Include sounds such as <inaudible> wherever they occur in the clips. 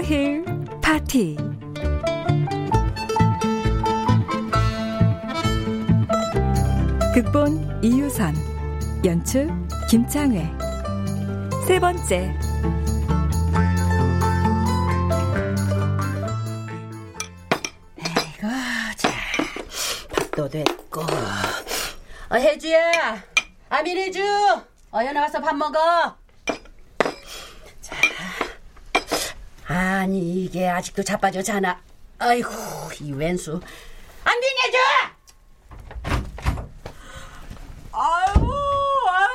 오버 더힐 파티 극본 이유선 연출 김창회 세 번째 밥도 됐고. 어, 혜주야, 아민혜주, 어여 나와서 밥 먹어. 아니 이게 아직도 자빠져 자나. 아이고 이 왼수. 안민혜주. 아유, 아유,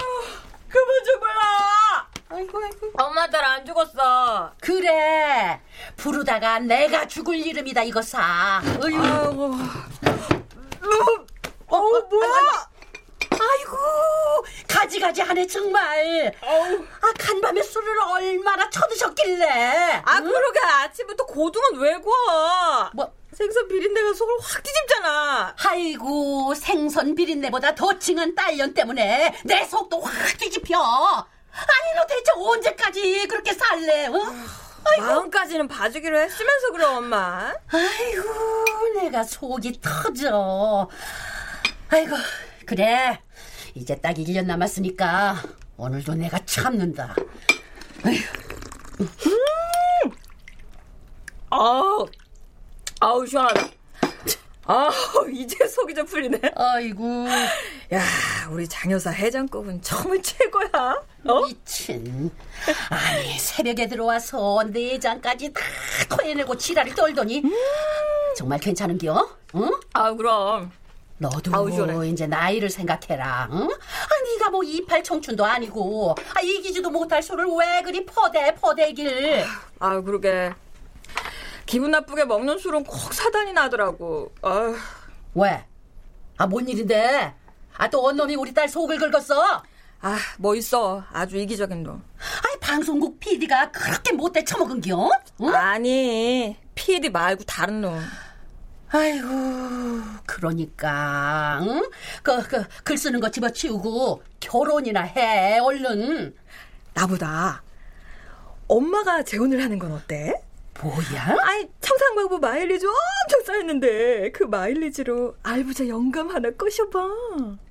그만 좀 봐라. 아이고, 아이고. 엄마들 안 죽었어. 그래 부르다가 내가 죽을 이름이다 이거 사. 어휴. 아이고. 어, 뭐야? 아이고 가지가지 하네 정말. 아 간밤에 술을 얼마나 쳐드셨길래. 아, 그러게 아침부터 고등은 왜 구워? 뭐? 생선 비린내가 속을 확 뒤집잖아. 아이고 생선 비린내보다 더 칭한 딸년 때문에 내 속도 확 뒤집혀. 아니 너 대체 언제까지 그렇게 살래? 어? 마음까지는 봐주기로 했으면서 그래, 엄마. 아이고 내가 속이 터져. 아이고 그래 이제 딱 1년 남았으니까 오늘도 내가 참는다. 아우, 아우, 시원하다. 아우, 이제 속이 좀 풀리네. 아이고 야, 우리 장여사 해장국은 정말 최고야. 어? 미친. 아니 새벽에 들어와서 내장까지 다 토해내고 지랄을 떨더니 정말 괜찮은겨? 응? 아, 그럼. 너도 아우. 이제 나이를 생각해라. 응? 아, 네가 뭐 이팔 청춘도 아니고 아, 이기지도 못할 술을 왜 그리 퍼대 퍼대길. 아, 그러게. 기분 나쁘게 먹는 술은 꼭 사단이 나더라고. 아휴. 왜? 아, 뭔 일인데? 아, 또 언놈이 우리 딸 속을 긁었어? 아, 뭐 있어. 아주 이기적인 놈. 아이, 방송국 PD가 그렇게 못돼 처먹은겨? 응? 아니, PD 말고 다른 놈. 아이고, 그러니까, 응? 그, 그, 글 쓰는 거 집어치우고 결혼이나 해, 얼른. 나보다 엄마가 재혼을 하는 건 어때? 뭐야? 아이, 청산광부 마일리지 엄청 쌓였는데 그 마일리지로 알부자 영감 하나 꼬셔봐.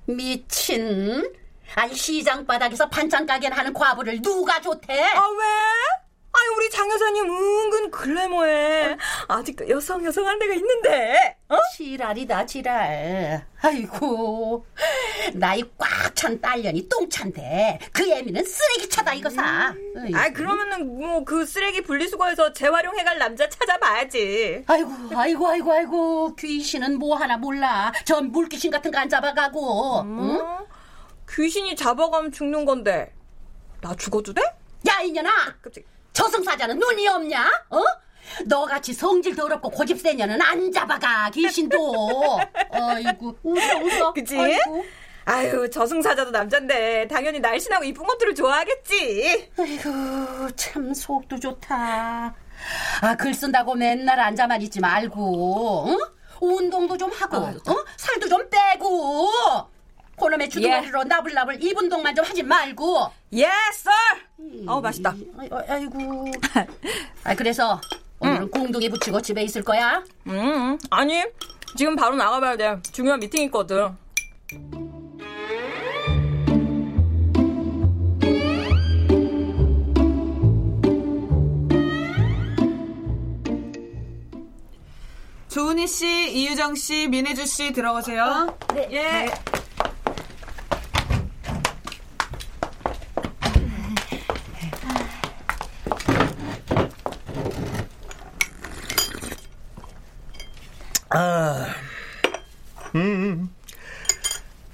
미친. 아니, 시장 바닥에서 반찬 가게를 하는 과부를 누가 좋대? 아, 왜? 아이, 우리 장 여사님 은근 글래머해. 아직도 여성 여성한 데가 있는데. 어? 지랄이다, 지랄. 아이고, 나이 꽉 찬 딸년이 똥찬데, 그 애미는 쓰레기차다, 이거 사. 어이구. 아, 그러면은 뭐 그 쓰레기 분리수거해서 재활용해갈 남자 찾아봐야지. 아이고, 아이고, 아이고, 아이고, 귀신은 뭐 하나 몰라. 전 물귀신 같은 거 안 잡아가고, 응? 어? 귀신이 잡아가면 죽는 건데. 나 죽어도 돼? 야, 이년아! 깜짝이야. 저승사자는 눈이 없냐? 어? 너같이 성질 더럽고 고집 센 년은 안 잡아가, 귀신도. 아이고, 웃어, 웃어. 그치? 아이고. 아유, 저승사자도 남잔데 당연히 날씬하고 이쁜 것들을 좋아하겠지. 아이고, 참 속도 좋다. 아, 글 쓴다고 맨날 앉아만 있지 말고, 응? 운동도 좀 하고, 어, 살도 좀 빼고, 그놈의 주둥아리로 예. 나불나불 입 운동만 좀 하지 말고. 예, 썰! 어우, 맛있다. 아 이고. <laughs> 아, 그래서 오늘은 응. 공둥이 붙이고 집에 있을 거야? 음, 아니, 지금 바로 나가봐야 돼. 중요한 미팅 있거든. 조은희 씨, 이유정 씨, 민혜주 씨 들어오세요. 어? 네. 예. 네. 아, 음, 음,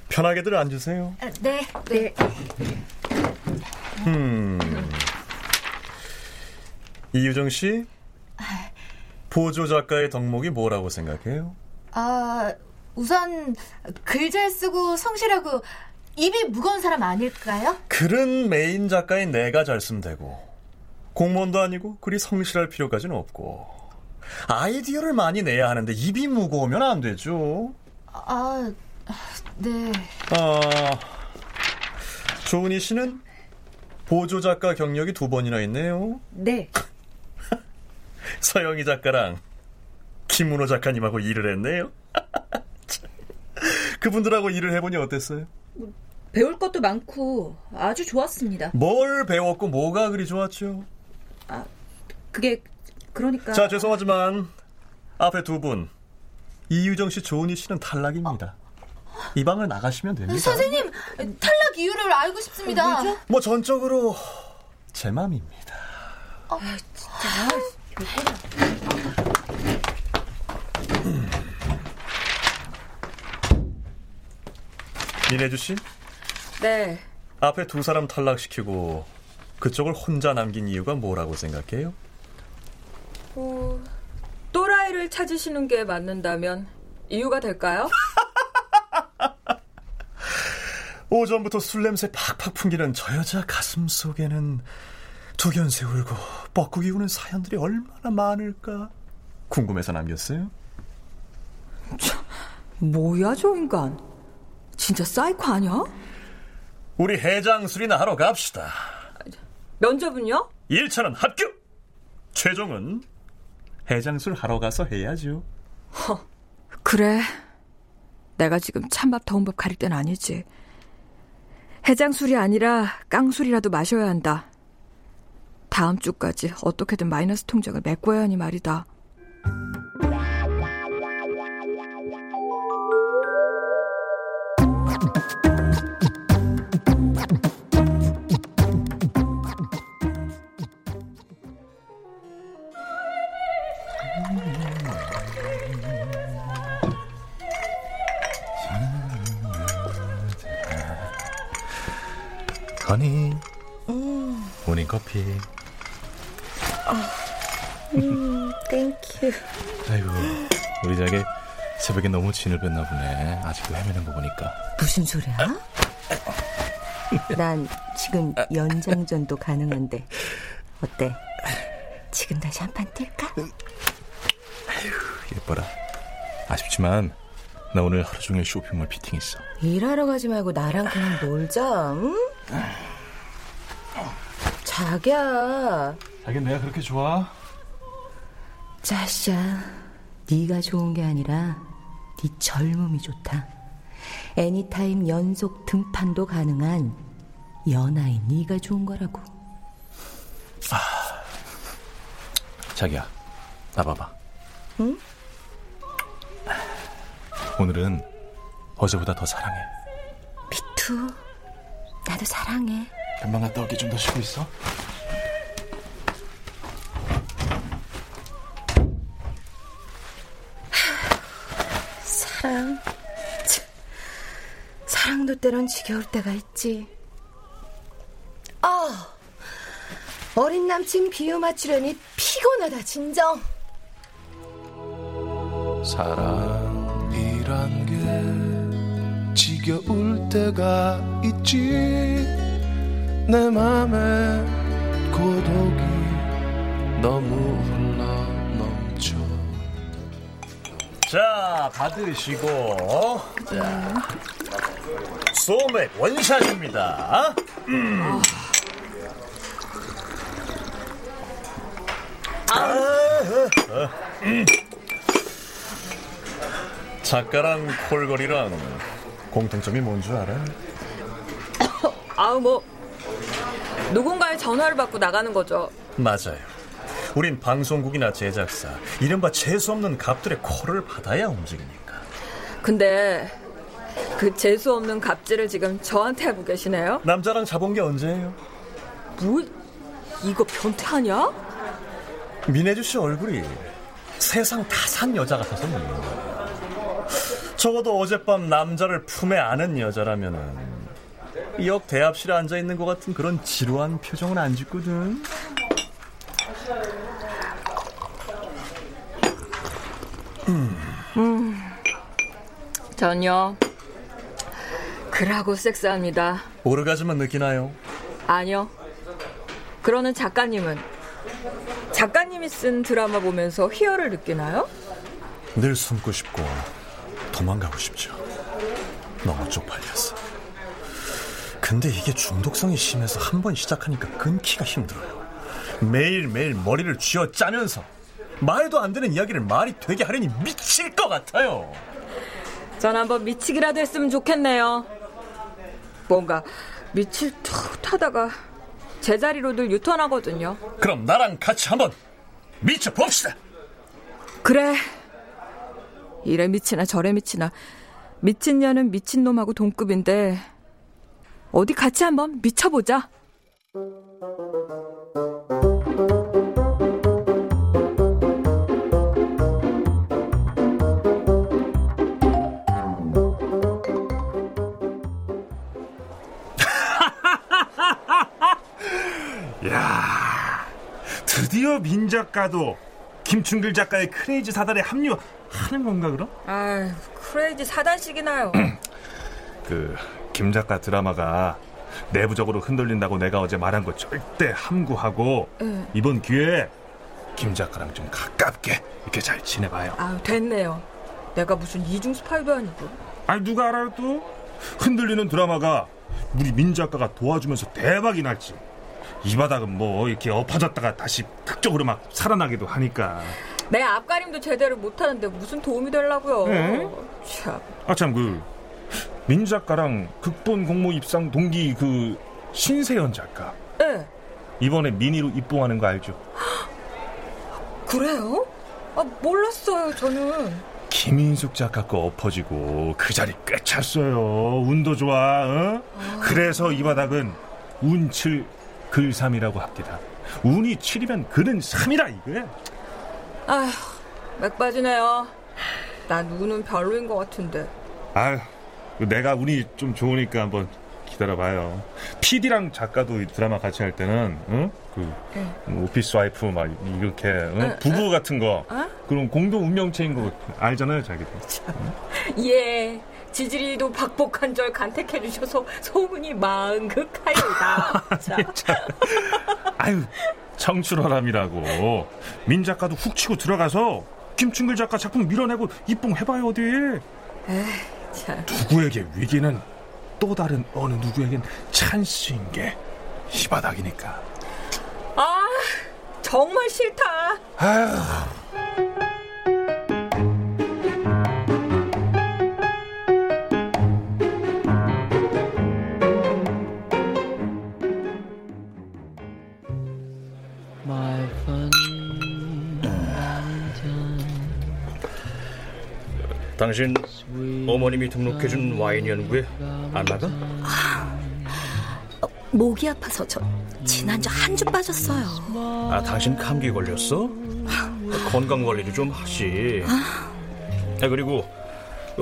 편하게들 앉으세요. 아, 네, 네. 음, 이유정 씨, 보조 작가의 덕목이 뭐라고 생각해요? 아, 우선 글 잘 쓰고 성실하고 입이 무거운 사람 아닐까요? 글은 메인 작가인 내가 잘 쓰면 되고 공무원도 아니고 그리 성실할 필요까지는 없고 아이디어를 많이 내야 하는데 입이 무거우면 안 되죠. 아, 네. 아, 조은희 씨는 보조 작가 경력이 두 번이나 있네요. 네. <laughs> 서영희 작가랑 김문호 작가님하고 일을 했네요. <laughs> 그분들하고 일을 해보니 어땠어요? 배울 것도 많고 아주 좋았습니다. 뭘 배웠고 뭐가 그리 좋았죠? 아, 그게 그러니까. 자, 죄송하지만 앞에 두 분. 이유정 씨, 조은희 씨는 탈락입니다. 이 방을 나가시면 됩니다. 선생님, 탈락 이유를 알고 싶습니다. 어, 뭐 전적으로 제 맘입니다. 아, 진짜. 음. 민혜주 씨? 네. 앞에 두 사람 탈락시키고 그쪽을 혼자 남긴 이유가 뭐라고 생각해요? 어, 또라이를 찾으시는 게 맞는다면 이유가 될까요? <laughs> 오전부터 술 냄새 팍팍 풍기는 저 여자 가슴 속에는 두견새 울고 뻐꾸기 우는 사연들이 얼마나 많을까 궁금해서 남겼어요. 참, 뭐야 저 인간 진짜 사이코 아니야? 우리 해장술이나 하러 갑시다. 면접은요? 1차는 합격! 최종은 해장술 하러 가서 해야죠. 허, 그래. 내가 지금 찬밥 더운 밥 가릴 땐 아니지. 해장술이 아니라 깡술이라도 마셔야 한다. 다음 주까지 어떻게든 마이너스 통장을 메꿔야 하니 말이다. honey 음. 모닝 커피 아, 음, thank you 아이고 우리 자기 새벽에 너무 진을 뺐나 보네 아직도 헤매는 거 보니까 무슨 소리야? 난 지금 연장전도 가능한데 어때? 지금 다시 한 판 뛸까? 아휴 예뻐라 아쉽지만 나 오늘 하루 종일 쇼핑몰 fitting했어 일하러 가지 말고 나랑 그냥 놀자 응? 자기야. 자기 내가 그렇게 좋아? 짜샤, 네가 좋은 게 아니라 네 젊음이 좋다. 애니타임 연속 등판도 가능한 연하인 네가 좋은 거라고. 아, 자기야, 나 봐봐. 응? 오늘은 어제보다 더 사랑해. 미투, 나도 사랑해. 금방 갔다 올게 좀 더 쉬고 있어. 사랑. 사랑도 때론 지겨울 때가 있지. 아, 어린 남친 비유 맞추려니 피곤하다, 진정. 사랑이란 게 지겨울 때가 있지 내 맘에 고독이 너무 흘러 넘쳐 자, 받으시고. 자. 소맥 원샷입니다. 음. 아, 음. 작가랑 콜걸이랑 공통점이 뭔 줄 알아? <coughs> 아우 뭐 누군가의 전화를 받고 나가는 거죠. 맞아요. 우린 방송국이나 제작사, 이른바 재수 없는 갑들의 콜을 받아야 움직이니까. 근데 그 재수 없는 갑질을 지금 저한테 하고 계시네요? 남자랑 잡은 게 언제예요? 뭐 이거 변태 아니야? 민혜주 씨 얼굴이 세상 다 산 여자 같아서 묻는 거예요. 적어도 어젯밤 남자를 품에 안은 여자라면은 역 대합실에 앉아 있는 것 같은 그런 지루한 표정은 안 짓거든. 음, 전요. 그라고 섹스합니다. 오르가즘은 느끼나요? 아니요. 그러는 작가님은 작가님이 쓴 드라마 보면서 희열을 느끼나요? 늘 숨고 싶고 도망가고 싶죠. 너무 쪽팔려서. 근데 이게 중독성이 심해서 한 번 시작하니까 끊기가 힘들어요. 매일매일 머리를 쥐어 짜면서 말도 안 되는 이야기를 말이 되게 하려니 미칠 것 같아요. 전 한번 미치기라도 했으면 좋겠네요. 뭔가 미칠 툭 하다가 제자리로들 유턴하거든요. 그럼 나랑 같이 한번 미쳐 봅시다. 그래. 이래 미치나 저래 미치나 미친 년은 미친 놈하고 동급인데 어디 같이 한번 미쳐보자. <laughs> 야 드디어 민 작가도 김충길 작가의 크레이지 사단에 합류 하는 건가 그럼? 아, 크레이지 사단식이나요. <clears throat> 그 김 작가 드라마가 내부적으로 흔들린다고 내가 어제 말한 거 절대 함구하고 응. 이번 기회에 김 작가랑 좀 가깝게 이렇게 잘 지내봐요. 아유, 됐네요. 내가 무슨 이중 스파이도 아니고. 아니 누가 알아요 또 흔들리는 드라마가 우리 민 작가가 도와주면서 대박이 날지. 이 바닥은 뭐 이렇게 엎어졌다가 다시 극적으로 막 살아나기도 하니까. 내 앞가림도 제대로 못하는데 무슨 도움이 되려고요. 응? 참. 아 참 그 민 작가랑 극본 공모 입상 동기 그 신세연 작가 네. 이번에 미니로 입봉하는 거 알죠? <gasps> 그래요? 아, 몰랐어요, 저는. 김인숙 작가 거 엎어지고 그 자리 꽤 찼어요. 운도 좋아. 어? 그래서 이 바닥은 운칠 글삼이라고 합니다. 운이 7이면 글은 3이라 이거야. 아휴, 맥 빠지네요. 난 운은 별로인 것 같은데. 아유, 내가 운이 좀 좋으니까 한번 기다려봐요. PD랑 작가도 이 드라마 같이 할 때는, 응? 그, 응. 오피스 와이프 막 이렇게, 응? 응, 부부 응. 같은 거. 어? 그런 공동 운명체인 거 알잖아요, 자기도. 예. 지지리도 박복한 절 간택해 주셔서 소문이 망극하여다. <laughs> 자. 아유, 청출어람이라고. 민 작가도 훅 치고 들어가서 김충글 작가 작품 밀어내고 입봉해봐요, 어디. 에이, 참. 누구에게 위기는 또 다른 어느 누구에겐 찬스인 게 이 바닥이니까. 아, 정말 싫다. 아휴. 당신 어머님이 등록해준 와인 연구에 안 나가? 목이 아파서 저 지난주 한 주 빠졌어요. 아, 당신 감기 걸렸어? 건강 관리를 좀 하시. 아, 그리고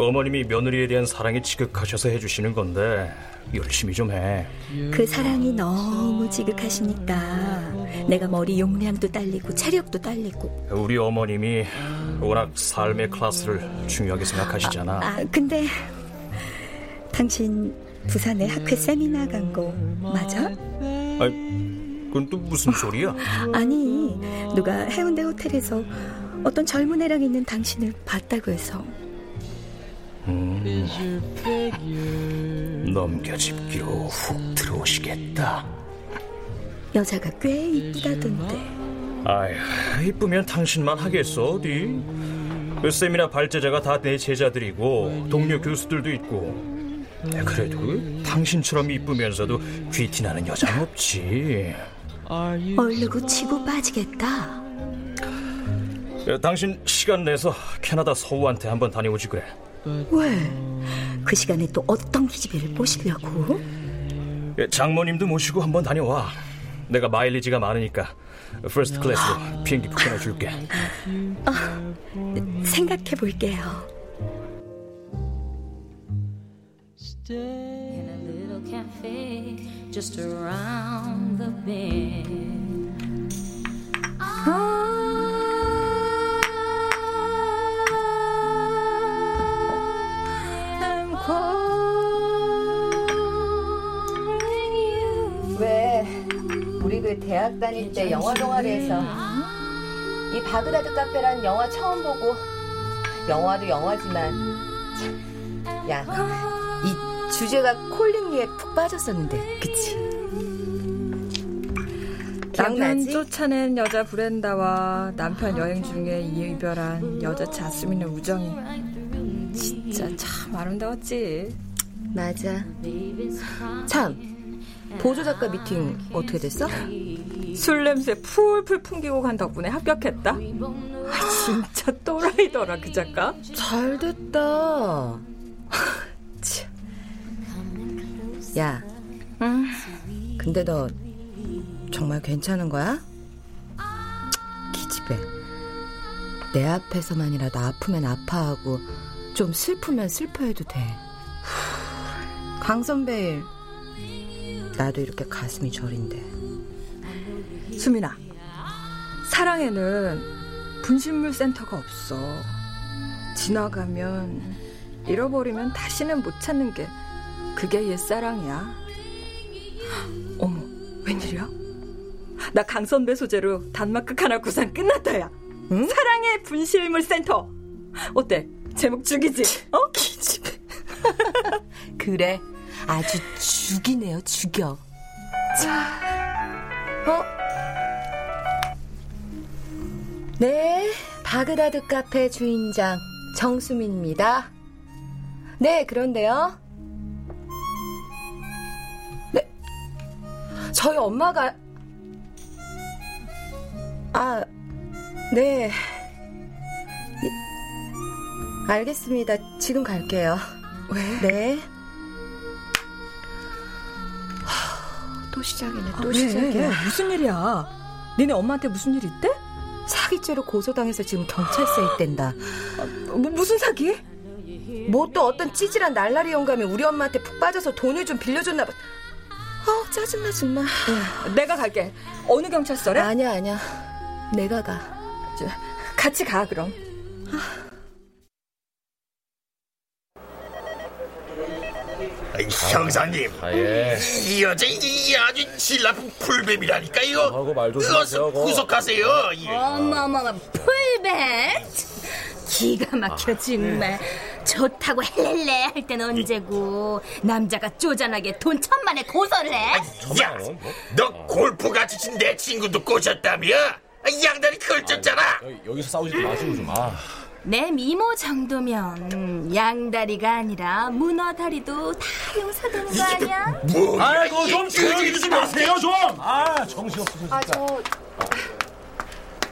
어머님이 며느리에 대한 사랑이 지극하셔서 해주시는 건데 열심히 좀 해. 그 사랑이 너무 지극하시니까 내가 머리 용량도 딸리고 체력도 딸리고. 우리 어머님이 워낙 삶의 클래스를 중요하게 생각하시잖아. 아, 근데 당신 부산에 학회 세미나 간 거 맞아? 아니, 그건 또 무슨 소리야? 아니, 누가 해운대 호텔에서 어떤 젊은 애랑 있는 당신을 봤다고 해서. 음, 넘겨짚기로 훅 들어오시겠다. 여자가 꽤 이쁘다던데. 아휴, 이쁘면 당신만 하겠어, 어디? 그 세미나 발제자가 다 내 제자들이고 동료 교수들도 있고 그래도 당신처럼 이쁘면서도 귀티나는 여자는 없지 얼르고 치고 빠지겠다. 당신 시간 내서 캐나다 서우한테 한번 다녀오지 그래 왜? 그 시간에 또 어떤 기집애를 보시려고? 장모님도 모시고 한번 다녀와 내가 마일리지가 많으니까 first class로 비행기 표 끊어줄게 아, 생각해 볼게요. In a little cafe just around the bend. 왜 우리 그 대학 다닐 때 영화 동아리에서 이 바그다드 카페란 영화 처음 보고 영화도 영화지만 참, 야, 이 주제가 콜링리에 푹 빠졌었는데, 그치? 남편? 쫓아낸 여자 브렌다와 남편 여행 중에 이별한 여자 자스민의 우정이 진짜 참 아름다웠지. 맞아. 참, 보조 작가 미팅 어떻게 됐어? 술 냄새 풀풀 풍기고 간 덕분에 합격했다. 아, 진짜 또라이더라 그 작가. 잘 됐다. 참. 야, 근데 너 정말 괜찮은 거야? 기집애. 내 앞에서만이라도 아프면 아파하고 좀 슬프면 슬퍼해도 돼. 강 선배 일 나도 이렇게 가슴이 저린데. 수민아, 사랑에는 분신물 센터가 없어. 지나가면 잃어버리면 다시는 못 찾는 게 그게 옛사랑이야. 어머, 웬일이야? 나 강선배 소재로 단마크 카나 구상 끝났다야. 사랑의 분실물 센터. 어때? 제목 죽이지? 어? <laughs> 기집애. 그래, 아주 죽이네요, 죽여. 어? 네, 바그다드 카페 주인장 정수민입니다. 네, 그런데요. 네, 저희 엄마가 아, 네. 이- 알겠습니다. 지금 갈게요. 왜? 네. 또 시작이네. 또 아, 왜? 시작이야. 무슨 일이야? 니네 엄마한테 무슨 일 있대? 사기죄로 고소당해서 지금 경찰서에 있댄다. 뭐, 무슨 사기? 뭐 또 어떤 찌질한 날라리 영감이 우리 엄마한테 푹 빠져서 돈을 좀 빌려줬나 봐. 어 짜증나 정말. 내가 갈게. 어느 경찰서래? 아니야 아니야. 내가 가. 같이 가 그럼. 형사님, 이 여자 이 아주 신라품 풀뱀이라니까 이거. 하고 말 조심하세요, 어서 그거. 구속하세요. 예. 어머머머 풀백 기가 막혀 정말 좋다고 헬렐레 할땐 언제고 남자가 쪼잔하게 돈 천만에 고소를 해 야, 너 골프 같이 친 내 친구도 꼬셨다며? 아, 양다리 그걸 쪘잖아. 여기서 싸우지 마시고 좀. 아. 내 미모 정도면 양다리가 아니라 문어 다리도 다 용서되는 거 아니야? 뭐? 아이고 좀 조용히 좀 하세요 좀. 아 정신 없어서 진짜. 아 저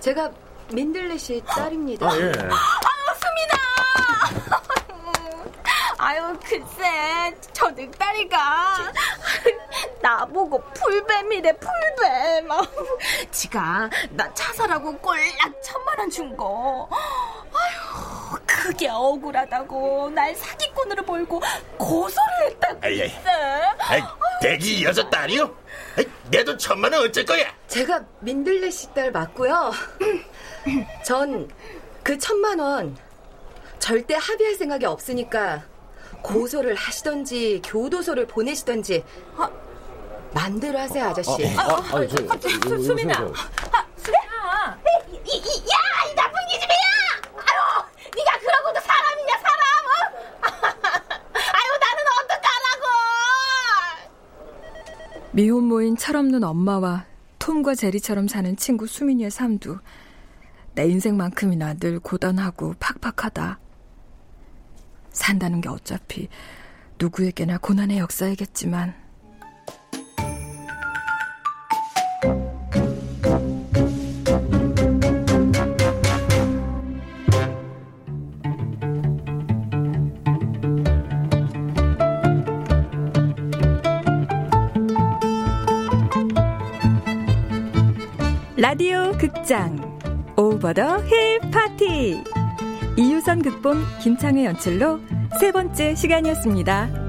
제가 민들레 씨 딸입니다. 아, 예. 아유 수민아 <laughs> 아유 글쎄 저 늑다리가 나보고 풀뱀이래 풀뱀 <laughs> 지가 나 차 사라고 꼴락 천만 원 준거 아유 그게 억울하다고 날 사기꾼으로 몰고 고소를 했다고 아이, 아이. 아이, 대기 여섯 딸이요? 아이, 내돈 천만 원 어쩔 거야? 제가 민들레 씨 딸 맞고요. 전 그 천만 원 절대 합의할 생각이 없으니까 고소를 하시던지 교도소를 보내시던지 아, 마음대로 하세요 아저씨. 아, 아, 아, 저, 저, 저, 저, 수민아. 저, 수민아. 이, 이, 이, 야, 이 나쁜 기집애야! 아유, 네가 그러고도 사람이냐 사람? 어? <laughs> 아유, 나는 어떡하라고! 미혼모인 철없는 엄마와 톰과 제리처럼 사는 친구 수민이의 삶도 내 인생만큼이나 늘 고단하고 팍팍하다. 산다는 게 어차피 누구에게나 고난의 역사이겠지만 라디오 극장 오버 더 힐 파티 이유선 극본 김창의 연출로 세 번째 시간이었습니다.